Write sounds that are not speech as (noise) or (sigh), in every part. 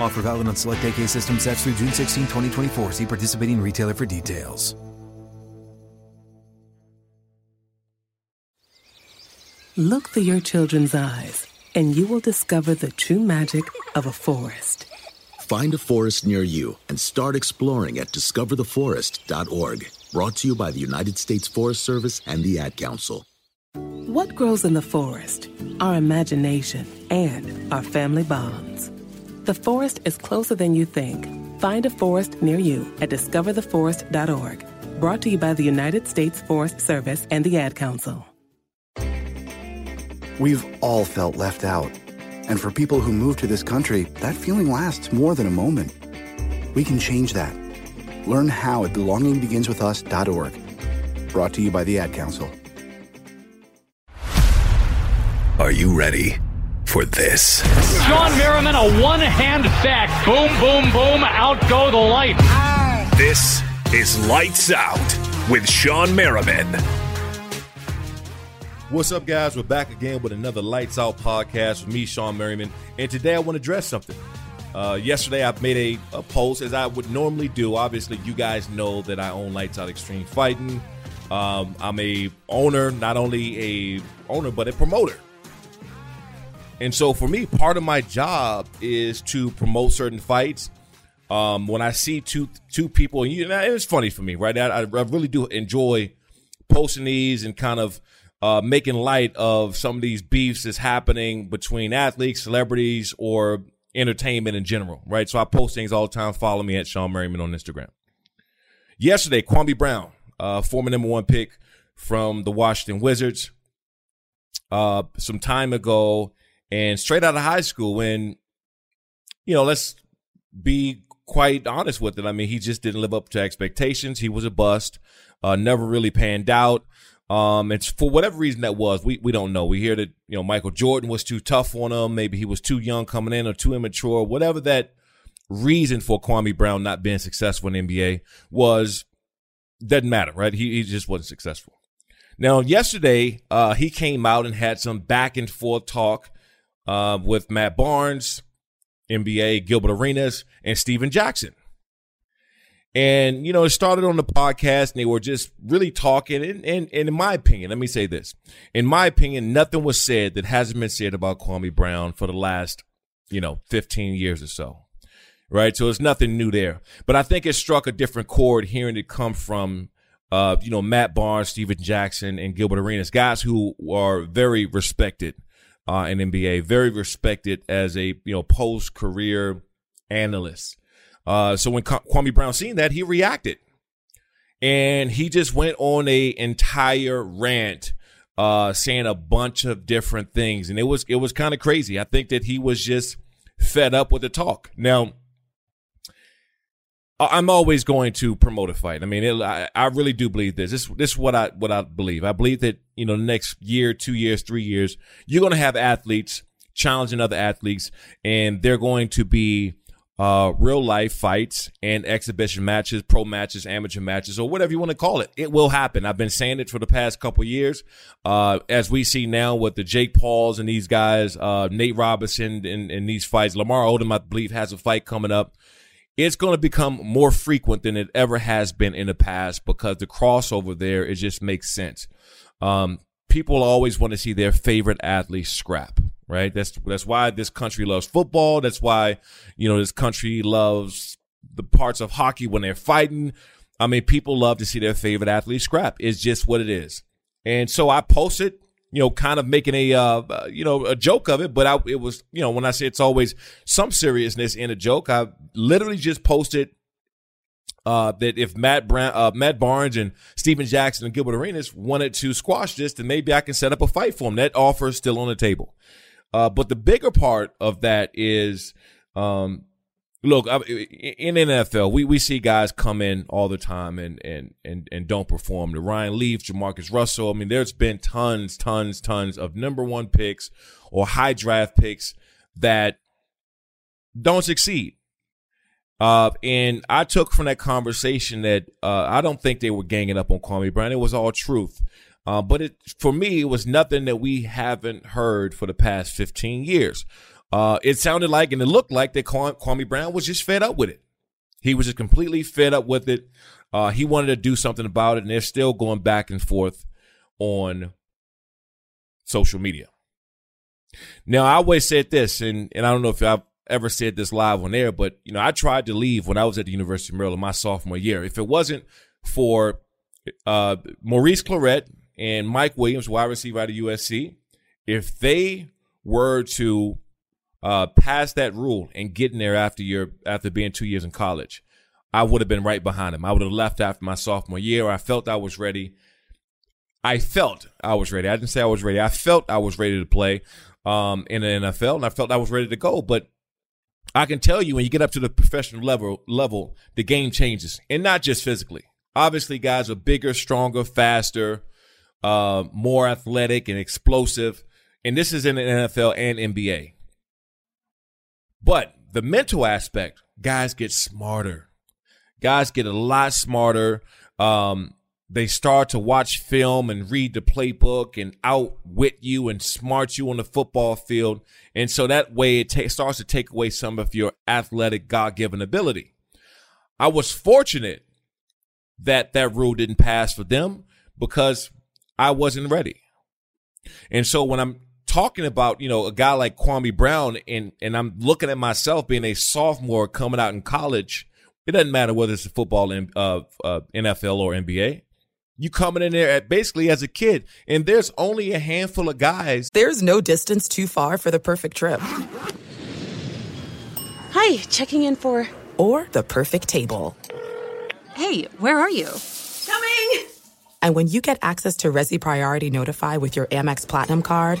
Offer valid on select AK system sets through June 16, 2024. See participating retailer for details. Look through your children's eyes, and you will discover the true magic of a forest. Find a forest near you and start exploring at discovertheforest.org. Brought to you by the United States Forest Service and the Ad Council. What grows in the forest? Our imagination and our family bonds. The forest is closer than you think. Find a forest near you at discovertheforest.org. Brought to you by the United States Forest Service and the Ad Council. We've all felt left out. And for people who move to this country, that feeling lasts more than a moment. We can change that. Learn how at belongingbeginswithus.org. Brought to you by the Ad Council. Are you ready for this? Shawne Merriman, a one hand back. Boom, boom, boom. Out go the lights. This is Lights Out with Shawne Merriman. What's up, guys? We're back again with another Lights Out podcast with me, Shawne Merriman. And today I want to address something. Uh, yesterday I made a, a post as I would normally do. Obviously, you guys know that I own Lights Out Extreme Fighting. Um, I'm a owner, not only a owner, but a promoter. And so for me, part of my job is to promote certain fights. Um, when I see two two people, and you it's funny for me, right? I, I really do enjoy posting these and kind of uh, making light of some of these beefs that's happening between athletes, celebrities, or entertainment in general, right? So I post things all the time. Follow me at Shawne Merriman on Instagram. Yesterday, Kwame Brown, uh, former number one pick from the Washington Wizards, uh, some time ago, and straight out of high school, when you know, let's be quite honest with it. I mean, he just didn't live up to expectations. He was a bust. Uh, never really panned out. Um, it's for whatever reason that was, we, we don't know. We hear that, you know, Michael Jordan was too tough on him. Maybe he was too young coming in or too immature. Whatever that reason for Kwame Brown not being successful in NBA was, doesn't matter, right? He, he just wasn't successful. Now, yesterday, uh, he came out and had some back and forth talk, uh, with Matt Barnes, NBA, Gilbert Arenas, and Stephen Jackson. And, you know, it started on the podcast and they were just really talking. And, and, and in my opinion, let me say this. In my opinion, nothing was said that hasn't been said about Kwame Brown for the last, you know, 15 years or so. Right. So it's nothing new there. But I think it struck a different chord hearing it come from, uh, you know, Matt Barnes, Stephen Jackson, and Gilbert Arenas, guys who are very respected uh, in NBA, very respected as a, you know, post career analyst. Uh, so when Kwame Brown seen that, he reacted. and he just went on a entire rant uh, saying a bunch of different things, and it was it was kind of crazy. I think that he was just fed up with the talk. Now, I'm always going to promote a fight. I mean, it, I, I really do believe this. This this is what I what I believe. I believe that you know the next year, two years, three years, you're going to have athletes challenging other athletes, and they're going to be uh, real life fights and exhibition matches, pro matches, amateur matches, or whatever you want to call it. It will happen. I've been saying it for the past couple years. Uh, as we see now with the Jake Pauls and these guys, uh, Nate Robinson in, in these fights, Lamar Odom, I believe, has a fight coming up. It's going to become more frequent than it ever has been in the past because the crossover there, it just makes sense. Um, people always want to see their favorite athlete scrap right? That's that's why this country loves football. That's why you know this country loves the parts of hockey when they're fighting. I mean, people love to see their favorite athlete scrap. It's just what it is. And so I posted, you know, kind of making a uh, you know a joke of it, but I, it was you know when I say it's always some seriousness in a joke, I literally just posted uh, that if Matt Brown, uh, Matt Barnes and Stephen Jackson and Gilbert Arenas wanted to squash this, then maybe I can set up a fight for them. That offer is still on the table. Uh, but the bigger part of that is, um, look, in NFL, we, we see guys come in all the time and, and, and, and don't perform. The Ryan Leaf, JaMarcus Russell. I mean, there's been tons, tons, tons of number one picks or high draft picks that don't succeed. Uh, and I took from that conversation that uh, I don't think they were ganging up on Kwame Brown. It was all truth. Uh, but it for me, it was nothing that we haven't heard for the past 15 years. Uh, it sounded like and it looked like that Kwame Brown was just fed up with it. He was just completely fed up with it. Uh, he wanted to do something about it, and they're still going back and forth on social media. Now, I always said this, and, and I don't know if I've ever said this live on air, but you know, I tried to leave when I was at the University of Maryland my sophomore year. If it wasn't for uh, Maurice Clarett and Mike Williams, wide receiver out of USC, if they were to uh, pass that rule and getting there after your after being two years in college, I would have been right behind him. I would have left after my sophomore year. I felt I was ready. I felt I was ready. I didn't say I was ready. I felt I was ready to play um, in the NFL, and I felt I was ready to go. But I can tell you, when you get up to the professional level, level, the game changes, and not just physically. Obviously, guys are bigger, stronger, faster uh, more athletic and explosive. And this is in the NFL and NBA. But the mental aspect, guys get smarter. Guys get a lot smarter. Um, they start to watch film and read the playbook and outwit you and smart you on the football field. And so that way it ta- starts to take away some of your athletic God given ability. I was fortunate that that rule didn't pass for them because I wasn't ready. And so when I'm talking about, you know, a guy like Kwame Brown and, and I'm looking at myself being a sophomore coming out in college, it doesn't matter whether it's football, uh, uh, NFL or NBA. You coming in there at basically as a kid, and there's only a handful of guys. There's no distance too far for the perfect trip. Hi, checking in for. Or the perfect table. Hey, where are you? Coming! And when you get access to Resy Priority Notify with your Amex Platinum card,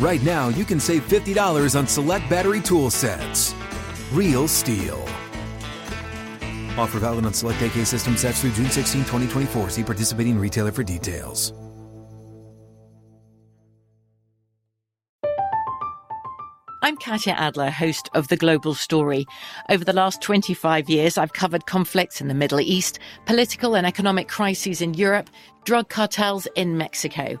right now you can save $50 on select battery tool sets. Real STIHL. Offer valid on select AK system sets through June 16, 2024. See participating retailer for details. I'm Katya Adler, host of The Global Story. Over the last 25 years, I've covered conflicts in the Middle East, political and economic crises in Europe, drug cartels in Mexico.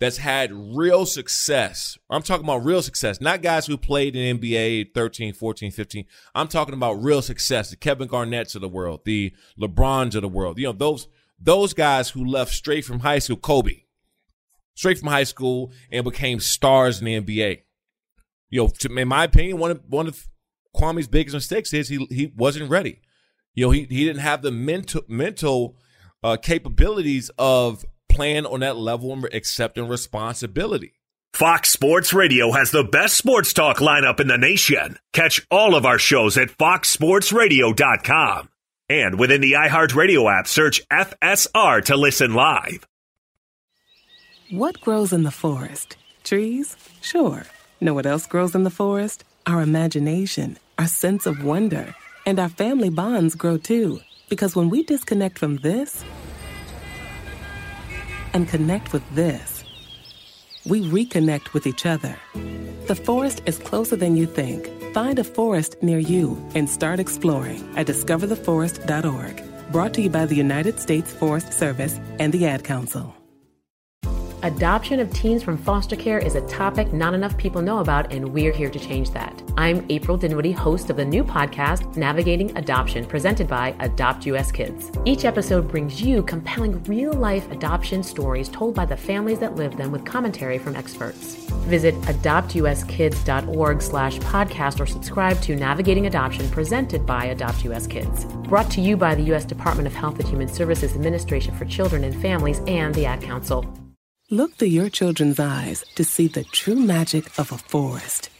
that's had real success. I'm talking about real success, not guys who played in NBA 13, 14, 15. I'm talking about real success. The Kevin Garnett's of the world, the LeBrons of the world. You know, those those guys who left straight from high school, Kobe, straight from high school and became stars in the NBA. You know, to, in my opinion, one of one of Kwame's biggest mistakes is he he wasn't ready. You know, he he didn't have the mental mental uh, capabilities of playing on that level and accepting responsibility. Fox Sports Radio has the best sports talk lineup in the nation. Catch all of our shows at foxsportsradio.com. And within the iHeartRadio app, search FSR to listen live. What grows in the forest? Trees? Sure. Know what else grows in the forest? Our imagination, our sense of wonder, and our family bonds grow too. Because when we disconnect from this and connect with this, we reconnect with each other. The forest is closer than you think. Find a forest near you and start exploring at discovertheforest.org. Brought to you by the United States Forest Service and the Ad Council. Adoption of teens from foster care is a topic not enough people know about, and we're here to change that. I'm April Dinwiddie, host of the new podcast, Navigating Adoption, presented by Adopt US Kids. Each episode brings you compelling real life adoption stories told by the families that live them with commentary from experts. Visit adoptuskids.org slash podcast or subscribe to Navigating Adoption presented by Adopt US Kids. Brought to you by the U.S. Department of Health and Human Services Administration for Children and Families and the Ad Council. Look through your children's eyes to see the true magic of a forest.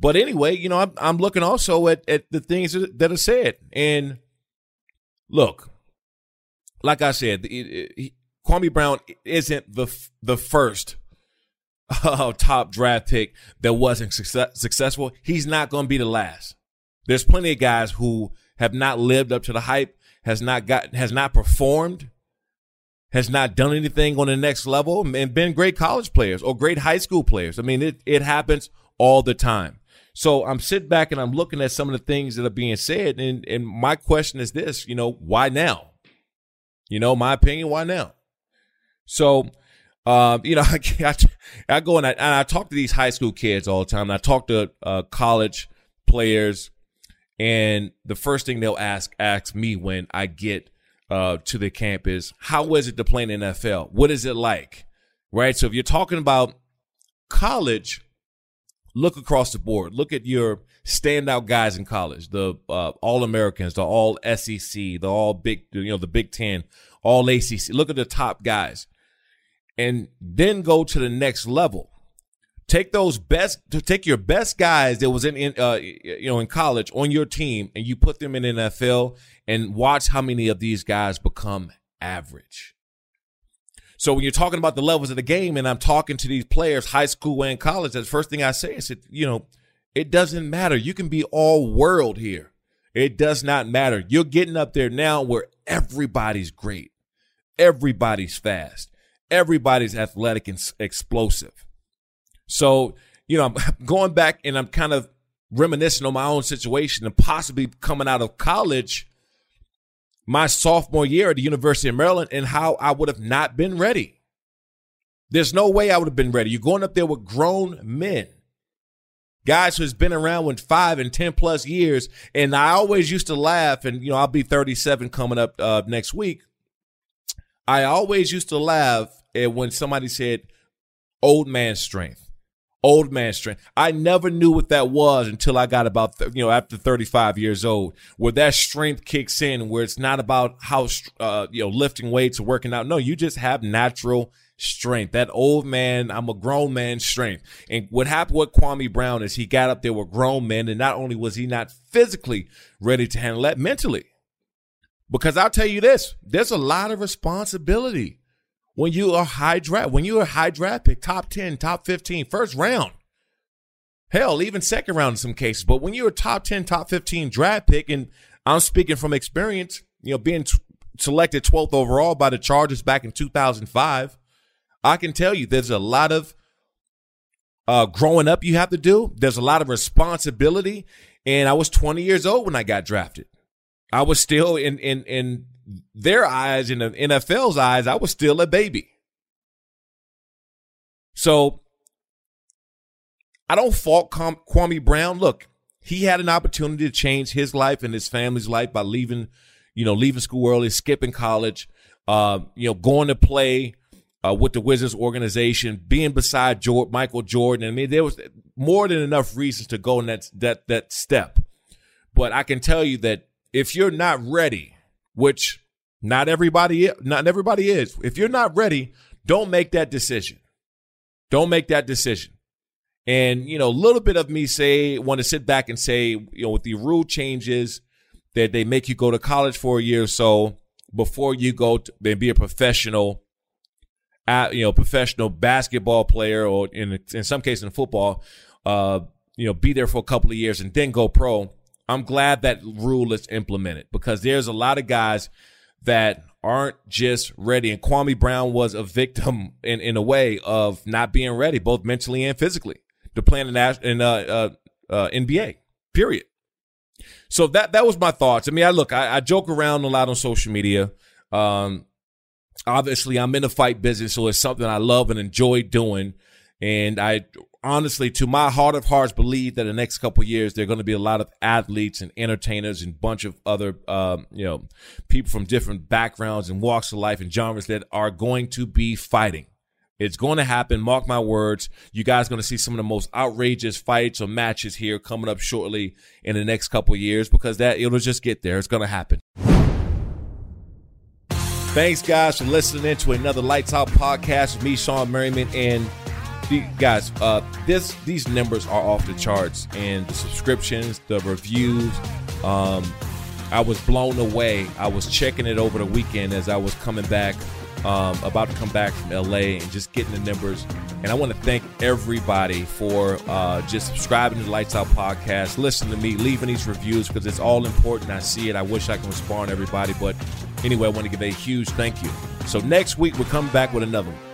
But anyway, you know, I'm, I'm looking also at, at the things that are said. And look, like I said, it, it, Kwame Brown isn't the the first (laughs) uh, top draft pick that wasn't success, successful. He's not going to be the last. There's plenty of guys who have not lived up to the hype, has not got, has not performed, has not done anything on the next level, and been great college players or great high school players. I mean, it it happens all the time. So I'm sitting back and I'm looking at some of the things that are being said, and and my question is this: you know, why now? You know, my opinion, why now? So, um, you know, (laughs) I, I, I go and I, and I talk to these high school kids all the time. And I talk to uh, college players, and the first thing they'll ask ask me when I get uh, to the camp is, "How is it to play in NFL? What is it like?" Right. So if you're talking about college, look across the board. Look at your standout guys in college, the uh, All Americans, the All SEC, the All Big, you know, the Big Ten, All ACC. Look at the top guys, and then go to the next level. Take those best, take your best guys that was in, in uh, you know, in college on your team, and you put them in NFL, and watch how many of these guys become average. So when you're talking about the levels of the game, and I'm talking to these players, high school and college, the first thing I say is, that, you know, it doesn't matter. You can be all world here. It does not matter. You're getting up there now where everybody's great, everybody's fast, everybody's athletic and explosive. So you know, I'm (laughs) going back and I'm kind of reminiscing on my own situation and possibly coming out of college my sophomore year at the University of Maryland and how I would have not been ready. There's no way I would have been ready. You're going up there with grown men. guys who's been around with five and 10 plus years. And I always used to laugh, and, you know, I'll be 37 coming up uh, next week. I always used to laugh at when somebody said old man strength. Old man strength. I never knew what that was until I got about, you know, after 35 years old, where that strength kicks in, where it's not about how, uh, you know, lifting weights or working out. No, you just have natural strength. That old man, I'm a grown man strength. And what happened with Kwame Brown is he got up there with grown men, and not only was he not physically ready to handle that, mentally. Because I'll tell you this, there's a lot of responsibility when you are high draft, when you're high draft pick, top 10, top 15, first round. Hell, even second round in some cases. But when you're a top 10, top 15 draft pick, and I'm speaking from experience, you know, being t- selected 12th overall by the Chargers back in 2005, I can tell you there's a lot of uh, growing up you have to do. There's a lot of responsibility. And I was 20 years old when I got drafted. I was still in in in their eyes, in the NFL's eyes, I was still a baby. So I don't fault Kwame Brown. Look, he had an opportunity to change his life and his family's life by leaving, you know, leaving school early, skipping college, uh, you know, going to play uh, with the Wizards organization, being beside George, Michael Jordan. I mean, there was more than enough reasons to go in that that that step. But I can tell you that if you're not ready, which not everybody not everybody is, if you're not ready, don't make that decision. Don't make that decision. And you know, a little bit of me say want to sit back and say, you know, with the rule changes that they make you go to college for a year or so before you go to, be a professional you know, professional basketball player or in in some cases in football, uh, you know, be there for a couple of years and then go pro. I'm glad that rule is implemented because there's a lot of guys that aren't just ready. And Kwame Brown was a victim in, in a way of not being ready, both mentally and physically, to play in the in, uh, uh, uh, NBA. Period. So that that was my thoughts. I mean, I look, I, I joke around a lot on social media. Um, obviously, I'm in the fight business, so it's something I love and enjoy doing. And I honestly, to my heart of hearts, believe that the next couple years there are going to be a lot of athletes and entertainers and bunch of other, um, you know, people from different backgrounds and walks of life and genres that are going to be fighting. It's going to happen. Mark my words. You guys are going to see some of the most outrageous fights or matches here coming up shortly in the next couple years because that it'll just get there. It's going to happen. Thanks, guys, for listening to another Lights Out podcast with me, Shawne Merriman, and guys, uh, this these numbers are off the charts, and the subscriptions, the reviews. Um, I was blown away. I was checking it over the weekend as I was coming back, um, about to come back from LA, and just getting the numbers. And I want to thank everybody for uh, just subscribing to the Lights Out podcast, listening to me, leaving these reviews because it's all important. I see it. I wish I can respond to everybody, but anyway, I want to give a huge thank you. So next week we're coming back with another one.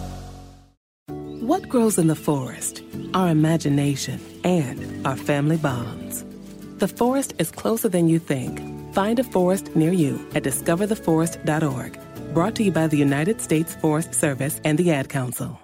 What grows in the forest? Our imagination and our family bonds. The forest is closer than you think. Find a forest near you at discovertheforest.org. Brought to you by the United States Forest Service and the Ad Council.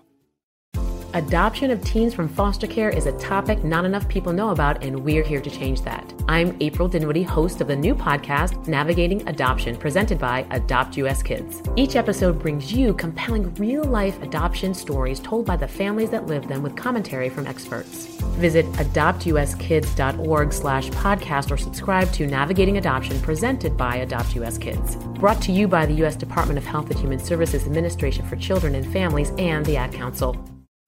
Adoption of teens from foster care is a topic not enough people know about, and we're here to change that. I'm April Dinwiddie, host of the new podcast, Navigating Adoption, presented by Adopt US Kids. Each episode brings you compelling real life adoption stories told by the families that live them with commentary from experts. Visit adoptuskids.org slash podcast or subscribe to Navigating Adoption presented by Adopt US Kids. Brought to you by the U.S. Department of Health and Human Services Administration for Children and Families and the Ad Council.